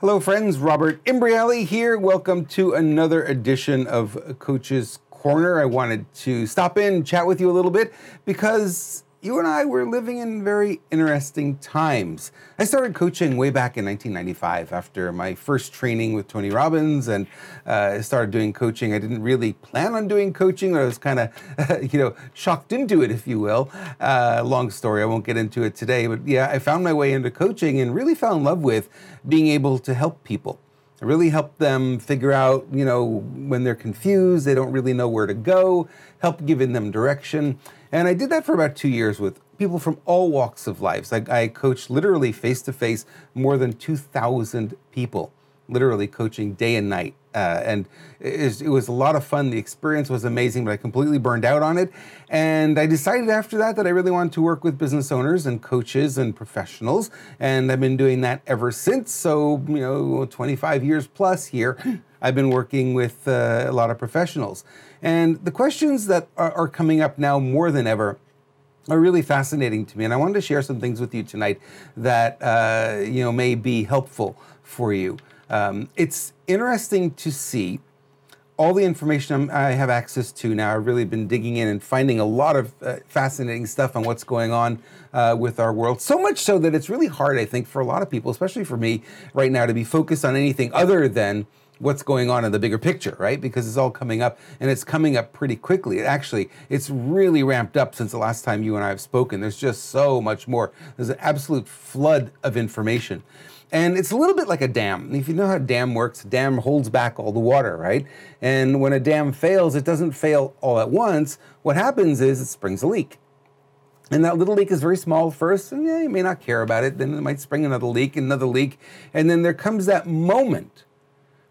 Hello, friends. Robert Imbriale here. Welcome to another edition of Coach's Corner. I wanted to stop in, chat with you a little bit because you and I were living in very interesting times. I started coaching way back in 1995 after my first training with Tony Robbins, and uh, started doing coaching. I didn't really plan on doing coaching. I was kind of, you know, shocked into it, if you will. Uh, long story. I won't get into it today, but yeah, I found my way into coaching and really fell in love with being able to help people really help them figure out, you know, when they're confused, they don't really know where to go, help giving them direction. And I did that for about two years with people from all walks of life. I, I coached literally face to face more than 2,000 people, literally coaching day and night. Uh, and it, it, was a lot of fun. The experience was amazing, but I completely burned out on it. And I decided after that that I really wanted to work with business owners and coaches and professionals. And I've been doing that ever since. So, you know, 25 years plus here, I've been working with uh, a lot of professionals. And the questions that are, are coming up now more than ever are really fascinating to me, and I wanted to share some things with you tonight that uh, you know may be helpful for you. Um, it's interesting to see all the information I have access to now. I've really been digging in and finding a lot of uh, fascinating stuff on what's going on uh, with our world. So much so that it's really hard, I think, for a lot of people, especially for me right now, to be focused on anything other than what's going on in the bigger picture, right? Because it's all coming up and it's coming up pretty quickly. It actually, it's really ramped up since the last time you and I have spoken. There's just so much more. There's an absolute flood of information. And it's a little bit like a dam. If you know how a dam works, a dam holds back all the water, right? And when a dam fails, it doesn't fail all at once. What happens is it springs a leak. And that little leak is very small first, and yeah, you may not care about it. Then it might spring another leak, another leak. And then there comes that moment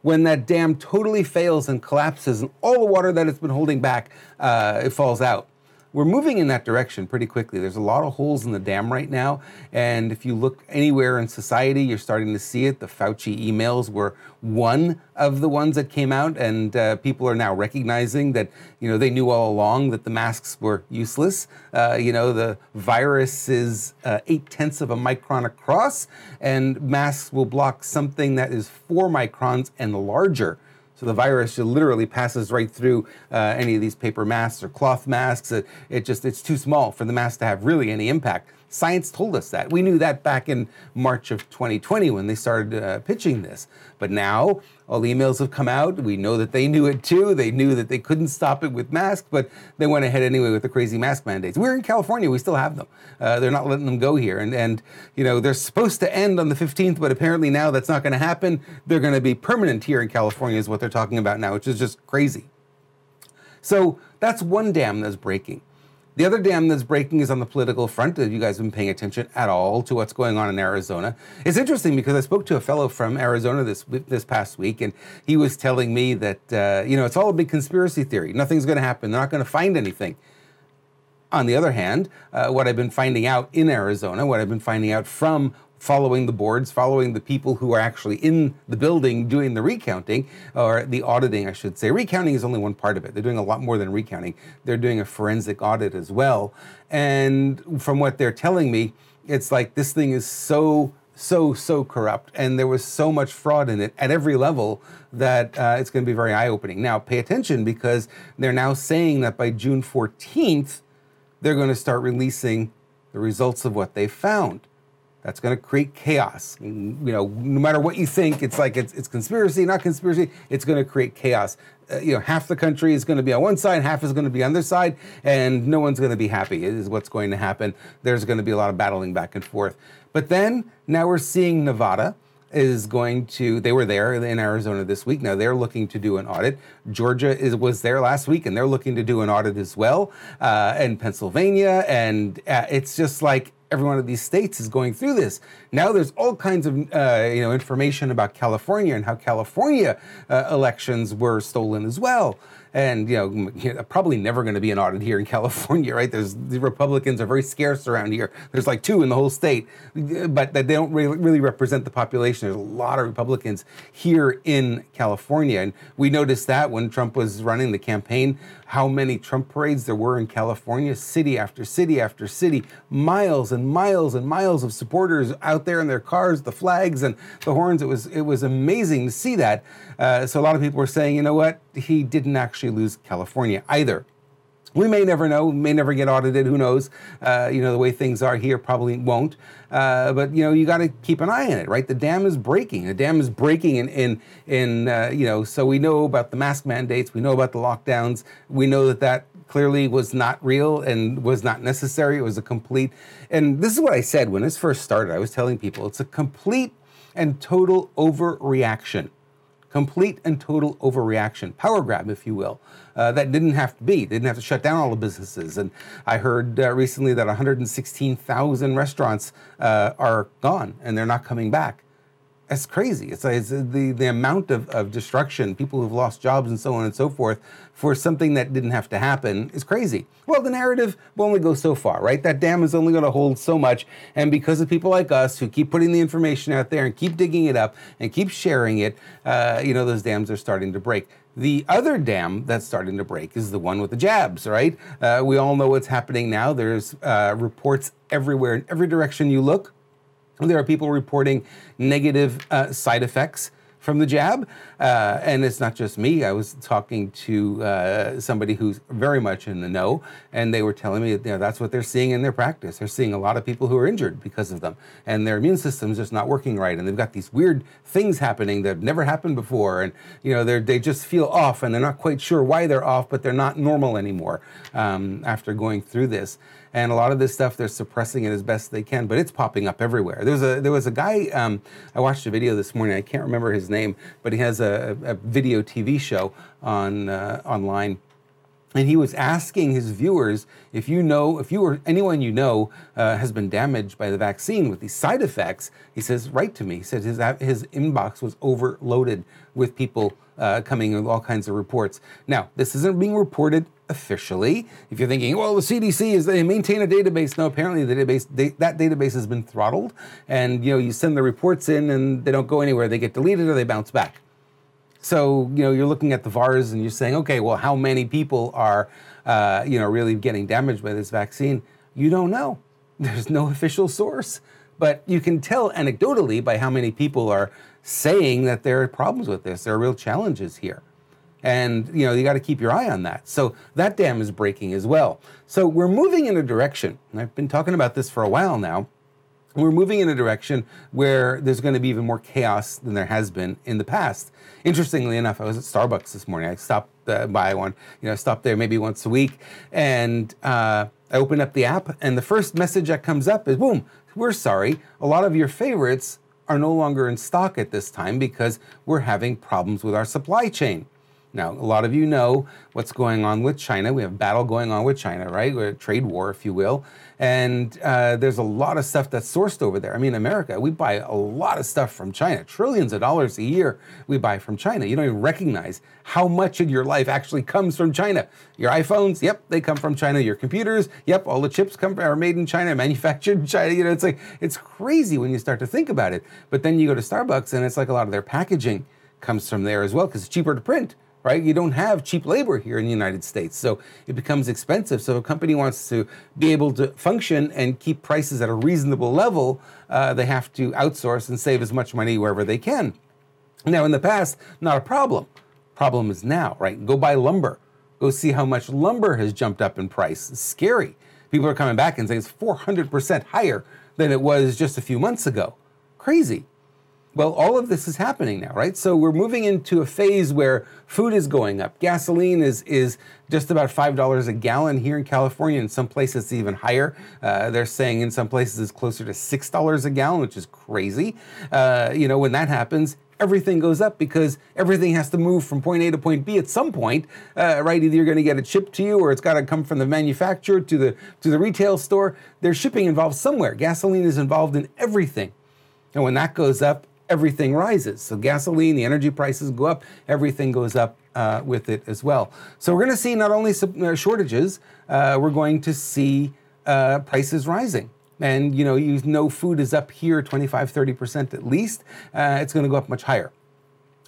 when that dam totally fails and collapses and all the water that it's been holding back uh, it falls out we're moving in that direction pretty quickly. There's a lot of holes in the dam right now. And if you look anywhere in society, you're starting to see it. The Fauci emails were one of the ones that came out, and uh, people are now recognizing that, you know, they knew all along that the masks were useless. Uh, you know, the virus is uh, eight tenths of a micron across, and masks will block something that is four microns and larger. So the virus literally passes right through uh, any of these paper masks or cloth masks. It, it just it's too small for the mask to have really any impact. Science told us that. We knew that back in March of 2020 when they started uh, pitching this. But now all the emails have come out. We know that they knew it too. They knew that they couldn't stop it with masks, but they went ahead anyway with the crazy mask mandates. We're in California. We still have them. Uh, they're not letting them go here. And, and, you know, they're supposed to end on the 15th, but apparently now that's not going to happen. They're going to be permanent here in California, is what they're talking about now, which is just crazy. So that's one dam that's breaking. The other dam that's breaking is on the political front. Have you guys been paying attention at all to what's going on in Arizona? It's interesting because I spoke to a fellow from Arizona this this past week, and he was telling me that uh, you know it's all a big conspiracy theory. Nothing's going to happen. They're not going to find anything. On the other hand, uh, what I've been finding out in Arizona, what I've been finding out from following the boards, following the people who are actually in the building doing the recounting or the auditing, I should say. Recounting is only one part of it. They're doing a lot more than recounting. They're doing a forensic audit as well. And from what they're telling me, it's like this thing is so so so corrupt and there was so much fraud in it at every level that uh, it's going to be very eye-opening now pay attention because they're now saying that by june 14th they're going to start releasing the results of what they found that's going to create chaos. You know, no matter what you think, it's like it's, it's conspiracy, not conspiracy. It's going to create chaos. Uh, you know, half the country is going to be on one side, half is going to be on the other side, and no one's going to be happy. Is what's going to happen. There's going to be a lot of battling back and forth. But then now we're seeing Nevada is going to they were there in Arizona this week now they're looking to do an audit Georgia is was there last week and they're looking to do an audit as well uh, and Pennsylvania and uh, it's just like every one of these states is going through this. Now there's all kinds of uh, you know information about California and how California uh, elections were stolen as well. and you know probably never going to be an audit here in California, right? There's the Republicans are very scarce around here. There's like two in the whole state, but they don't really, really represent the population. There's a lot of Republicans here in California, and we noticed that when Trump was running the campaign, how many Trump parades there were in California, city after city after city, miles and miles and miles of supporters out there in their cars, the flags and the horns. It was it was amazing to see that. Uh, so a lot of people were saying, you know what, he didn't actually lose California either. We may never know. We may never get audited. Who knows? Uh, you know the way things are here, probably won't. Uh, but you know you got to keep an eye on it, right? The dam is breaking. The dam is breaking in in in uh, you know. So we know about the mask mandates. We know about the lockdowns. We know that that clearly was not real and was not necessary. It was a complete. And this is what I said when this first started. I was telling people it's a complete and total overreaction complete and total overreaction, power grab, if you will. Uh, that didn't have to be. They didn't have to shut down all the businesses. And I heard uh, recently that 116,000 restaurants uh, are gone and they're not coming back. That's crazy. It's, it's the, the amount of, of destruction, people who've lost jobs and so on and so forth for something that didn't have to happen is crazy. Well, the narrative will only go so far, right? That dam is only going to hold so much. And because of people like us who keep putting the information out there and keep digging it up and keep sharing it, uh, you know, those dams are starting to break. The other dam that's starting to break is the one with the jabs, right? Uh, we all know what's happening now. There's uh, reports everywhere in every direction you look there are people reporting negative uh, side effects from the jab. Uh, and it's not just me. I was talking to uh, somebody who's very much in the know, and they were telling me that you know, that's what they're seeing in their practice. They're seeing a lot of people who are injured because of them, and their immune system's just not working right, and they've got these weird things happening that have never happened before, and you know they just feel off, and they're not quite sure why they're off, but they're not normal anymore um, after going through this and a lot of this stuff they're suppressing it as best they can, but it's popping up everywhere. There was a there was a guy um, I watched a video this morning. I can't remember his name, but he has a, a video TV show on uh, online and he was asking his viewers if you know if you or anyone you know uh, has been damaged by the vaccine with these side effects he says write to me. He said his, his inbox was overloaded with people uh, coming with all kinds of reports. Now this isn't being reported officially. If you're thinking well the cdc is they maintain a database no apparently the database they, that database has been throttled. And you know you send the reports in and they don't go anywhere. They get deleted or they bounce back so, you know, you're looking at the VAERS and you're saying, okay, well, how many people are, uh, you know, really getting damaged by this vaccine? You don't know. There's no official source. But you can tell anecdotally by how many people are saying that there are problems with this. There are real challenges here. And, you know, you got to keep your eye on that. So that dam is breaking as well. So we're moving in a direction, I've been talking about this for a while now, we're moving in a direction where there's going to be even more chaos than there has been in the past. Interestingly enough, I was at Starbucks this morning. I stopped uh, by one, you know, I stopped there maybe once a week, and uh, I open up the app, and the first message that comes up is, "Boom, we're sorry. A lot of your favorites are no longer in stock at this time because we're having problems with our supply chain." Now, a lot of you know what's going on with China. We have battle going on with China, right? We're a trade war, if you will. And uh, there's a lot of stuff that's sourced over there. I mean, America, we buy a lot of stuff from China. Trillions of dollars a year we buy from China. You don't even recognize how much of your life actually comes from China. Your iPhones, yep, they come from China. Your computers, yep, all the chips come are made in China, manufactured in China. You know, it's like it's crazy when you start to think about it. But then you go to Starbucks and it's like a lot of their packaging comes from there as well because it's cheaper to print right? You don't have cheap labor here in the United States, so it becomes expensive. So if a company wants to be able to function and keep prices at a reasonable level, uh, they have to outsource and save as much money wherever they can. Now, in the past, not a problem. Problem is now, right? Go buy lumber. Go see how much lumber has jumped up in price. It's scary. People are coming back and saying it's 400% higher than it was just a few months ago. Crazy. Well, all of this is happening now, right? So we're moving into a phase where food is going up. Gasoline is is just about five dollars a gallon here in California. In some places, it's even higher. Uh, they're saying in some places it's closer to six dollars a gallon, which is crazy. Uh, you know, when that happens, everything goes up because everything has to move from point A to point B at some point, uh, right? Either you're going to get it shipped to you, or it's got to come from the manufacturer to the to the retail store. There's shipping involved somewhere. Gasoline is involved in everything, and when that goes up, everything rises. So gasoline, the energy prices go up, everything goes up uh, with it as well. So we're going to see not only some uh, shortages, uh, we're going to see uh, prices rising. And you know, you know, food is up here 25, 30% at least. Uh, it's going to go up much higher.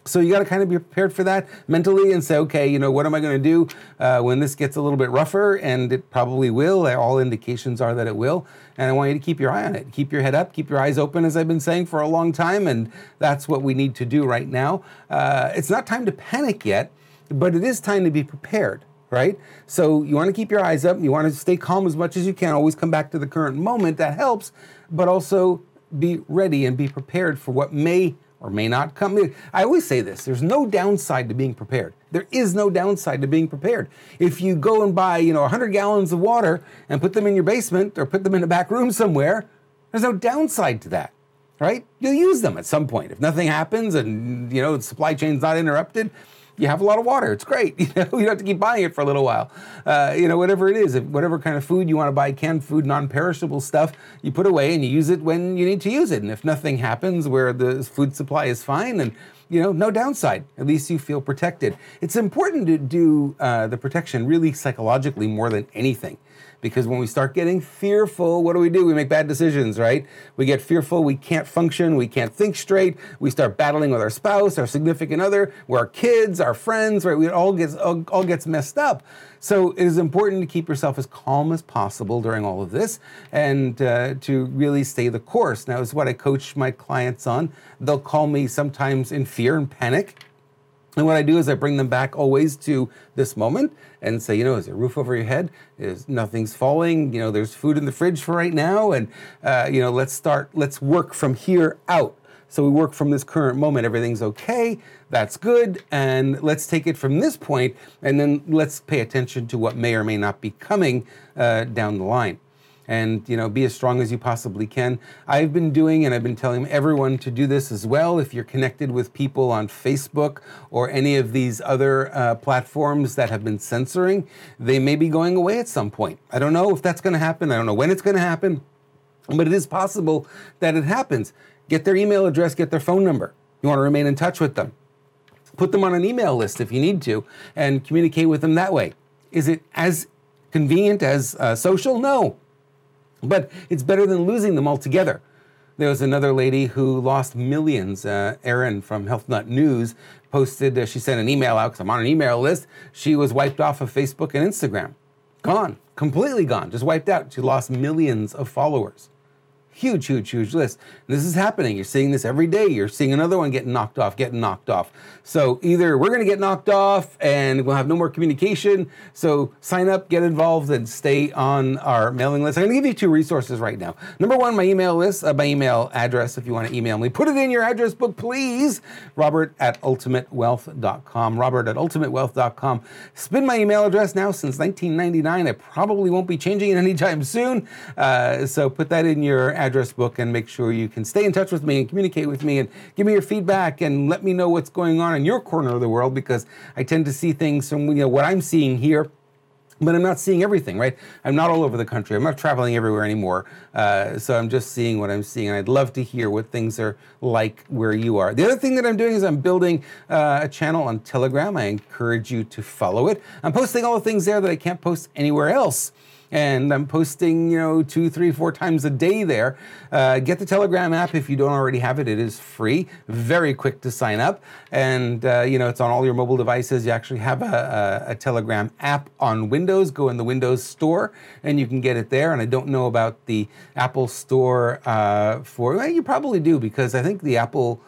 So you got to kind of be prepared for that mentally and say, okay, you know, what am I going to do uh, when this gets a little bit rougher? And it probably will. All indications are that it will. And I want you to keep your eye on it. Keep your head up. Keep your eyes open, as I've been saying for a long time. And that's what we need to do right now. Uh, it's not time to panic yet, but it is time to be prepared right? So you want to keep your eyes up. You want to stay calm as much as you can. Always come back to the current moment. That helps, but also be ready and be prepared for what may or may not come. I always say this there's no downside to being prepared. There is no downside to being prepared. If you go and buy, you know, 100 gallons of water and put them in your basement or put them in a back room somewhere, there's no downside to that, right? You'll use them at some point. If nothing happens and, you know, the supply chain's not interrupted, you have a lot of water. It's great. You know, you don't have to keep buying it for a little while. Uh, you know, whatever it is, whatever kind of food you want to buy, canned food, non-perishable stuff, you put away and you use it when you need to use it. And if nothing happens where the food supply is fine and you know, no downside. At least you feel protected. It's important to do uh, the protection really psychologically more than anything because when we start getting fearful, what do we do? We make bad decisions, right? We get fearful, we can't function, we can't think straight, we start battling with our spouse, our significant other, our kids, our friends, right? We all gets all, all gets messed up. So it is important to keep yourself as calm as possible during all of this and uh, to really stay the course. Now, is what I coach my clients on. They'll call me sometimes in fear and panic and what I do is I bring them back always to this moment and say, you know, is there a roof over your head? Is nothing's falling? You know, there's food in the fridge for right now, and uh, you know, let's start. Let's work from here out. So we work from this current moment. Everything's okay. That's good, and let's take it from this point, and then let's pay attention to what may or may not be coming uh, down the line and you know be as strong as you possibly can. I've been doing and I've been telling everyone to do this as well. If you're connected with people on Facebook or any of these other uh, platforms that have been censoring, they may be going away at some point. I don't know if that's going to happen. I don't know when it's going to happen, but it is possible that it happens. Get their email address, get their phone number. You want to remain in touch with them. Put them on an email list if you need to and communicate with them that way. Is it as convenient as uh, social? No. But it's better than losing them altogether. There was another lady who lost millions. Uh, Erin from Health Nut News posted, uh, she sent an email out because I'm on an email list. She was wiped off of Facebook and Instagram. Gone, completely gone, just wiped out. She lost millions of followers. Huge, huge, huge list. And this is happening. You're seeing this every day. You're seeing another one getting knocked off, getting knocked off. So either we're going to get knocked off and we'll have no more communication. So sign up, get involved, and stay on our mailing list. I'm going to give you two resources right now. Number one, my email list, uh, my email address if you want to email me. Put it in your address book, please. Robert at ultimatewealth.com. Robert at ultimatewealth.com. It's been my email address now since 1999. I probably won't be changing it anytime soon. Uh, so put that in your address address book and make sure you can stay in touch with me and communicate with me and give me your feedback and let me know what's going on in your corner of the world because I tend to see things from you know what I'm seeing here but I'm not seeing everything, right? I'm not all over the country. I'm not traveling everywhere anymore. Uh, so I'm just seeing what I'm seeing. And I'd love to hear what things are like where you are. The other thing that I'm doing is I'm building uh, a channel on Telegram. I encourage you to follow it. I'm posting all the things there that I can't post anywhere else and I'm posting, you know, two, three, four times a day there. Uh, get the Telegram app if you don't already have it. It is free, very quick to sign up, and uh, you know it's on all your mobile devices. You actually have a, a, a, Telegram app on Windows. Go in the Windows Store, and you can get it there. And I don't know about the Apple Store uh, for. Well, you probably do because I think the Apple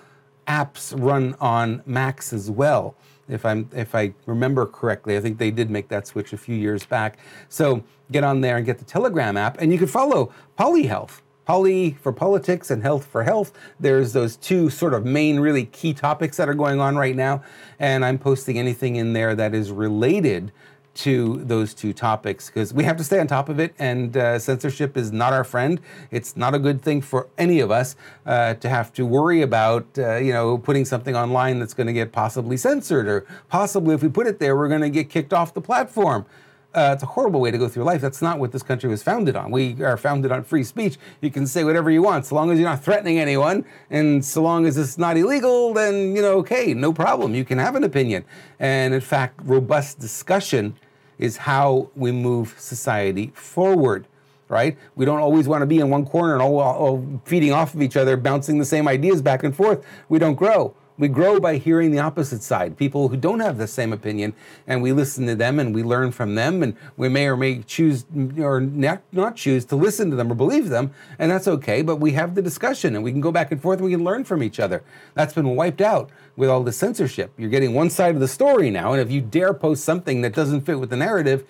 apps run on Macs as well if I'm if I remember correctly. I think they did make that switch a few years back. So get on there and get the Telegram app, and you can follow PolyHealth. Poly for politics and health for health. There's those two sort of main, really key topics that are going on right now, and I'm posting anything in there that is related to those two topics because we have to stay on top of it, and uh, censorship is not our friend. It's not a good thing for any of us uh, to have to worry about, uh, you know, putting something online that's going to get possibly censored, or possibly if we put it there, we're going to get kicked off the platform. Uh, it's a horrible way to go through life. That's not what this country was founded on. We are founded on free speech. You can say whatever you want, so long as you're not threatening anyone, and so long as it's not illegal, then you know, okay, no problem. You can have an opinion. And in fact, robust discussion is how we move society forward. Right? We don't always want to be in one corner and all, all feeding off of each other, bouncing the same ideas back and forth. We don't grow. We grow by hearing the opposite side, people who don't have the same opinion, and we listen to them and we learn from them, and we may or may choose or not, choose to listen to them or believe them, and that's okay. But we have the discussion, and we can go back and forth, and we can learn from each other. That's been wiped out with all the censorship. You're getting one side of the story now, and if you dare post something that doesn't fit with the narrative,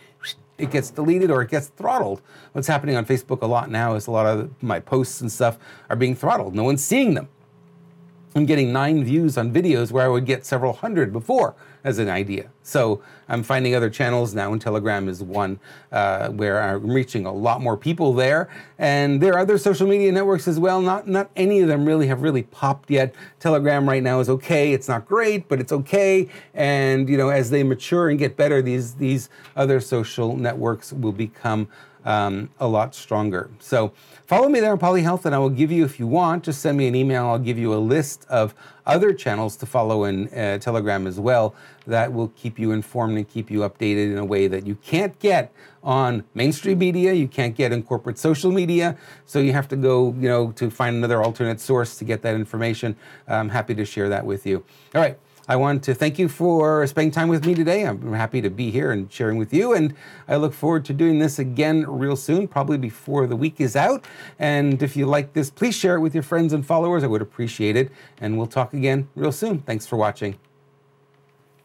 it gets deleted or it gets throttled. What's happening on Facebook a lot now is a lot of my posts and stuff are being throttled. No one's seeing them. I'm getting nine views on videos where I would get several hundred before as an idea. So I'm finding other channels now, and Telegram is one uh, where I'm reaching a lot more people there. And there are other social media networks as well. Not not any of them really have really popped yet. Telegram right now is okay. It's not great, but it's okay. And you know, as they mature and get better, these these other social networks will become um, a lot stronger. So follow me there on PolyHealth, and I will give you, if you want, just send me an email. I'll give you a list of other channels to follow in uh, Telegram as well that will keep you informed and keep you updated in a way that you can't get on mainstream media, you can't get in corporate social media. So you have to go, you know, to find another alternate source to get that information. I'm happy to share that with you. All right. I want to thank you for spending time with me today. I'm happy to be here and sharing with you. And I look forward to doing this again real soon, probably before the week is out. And if you like this, please share it with your friends and followers. I would appreciate it. And we'll talk again real soon. Thanks for watching.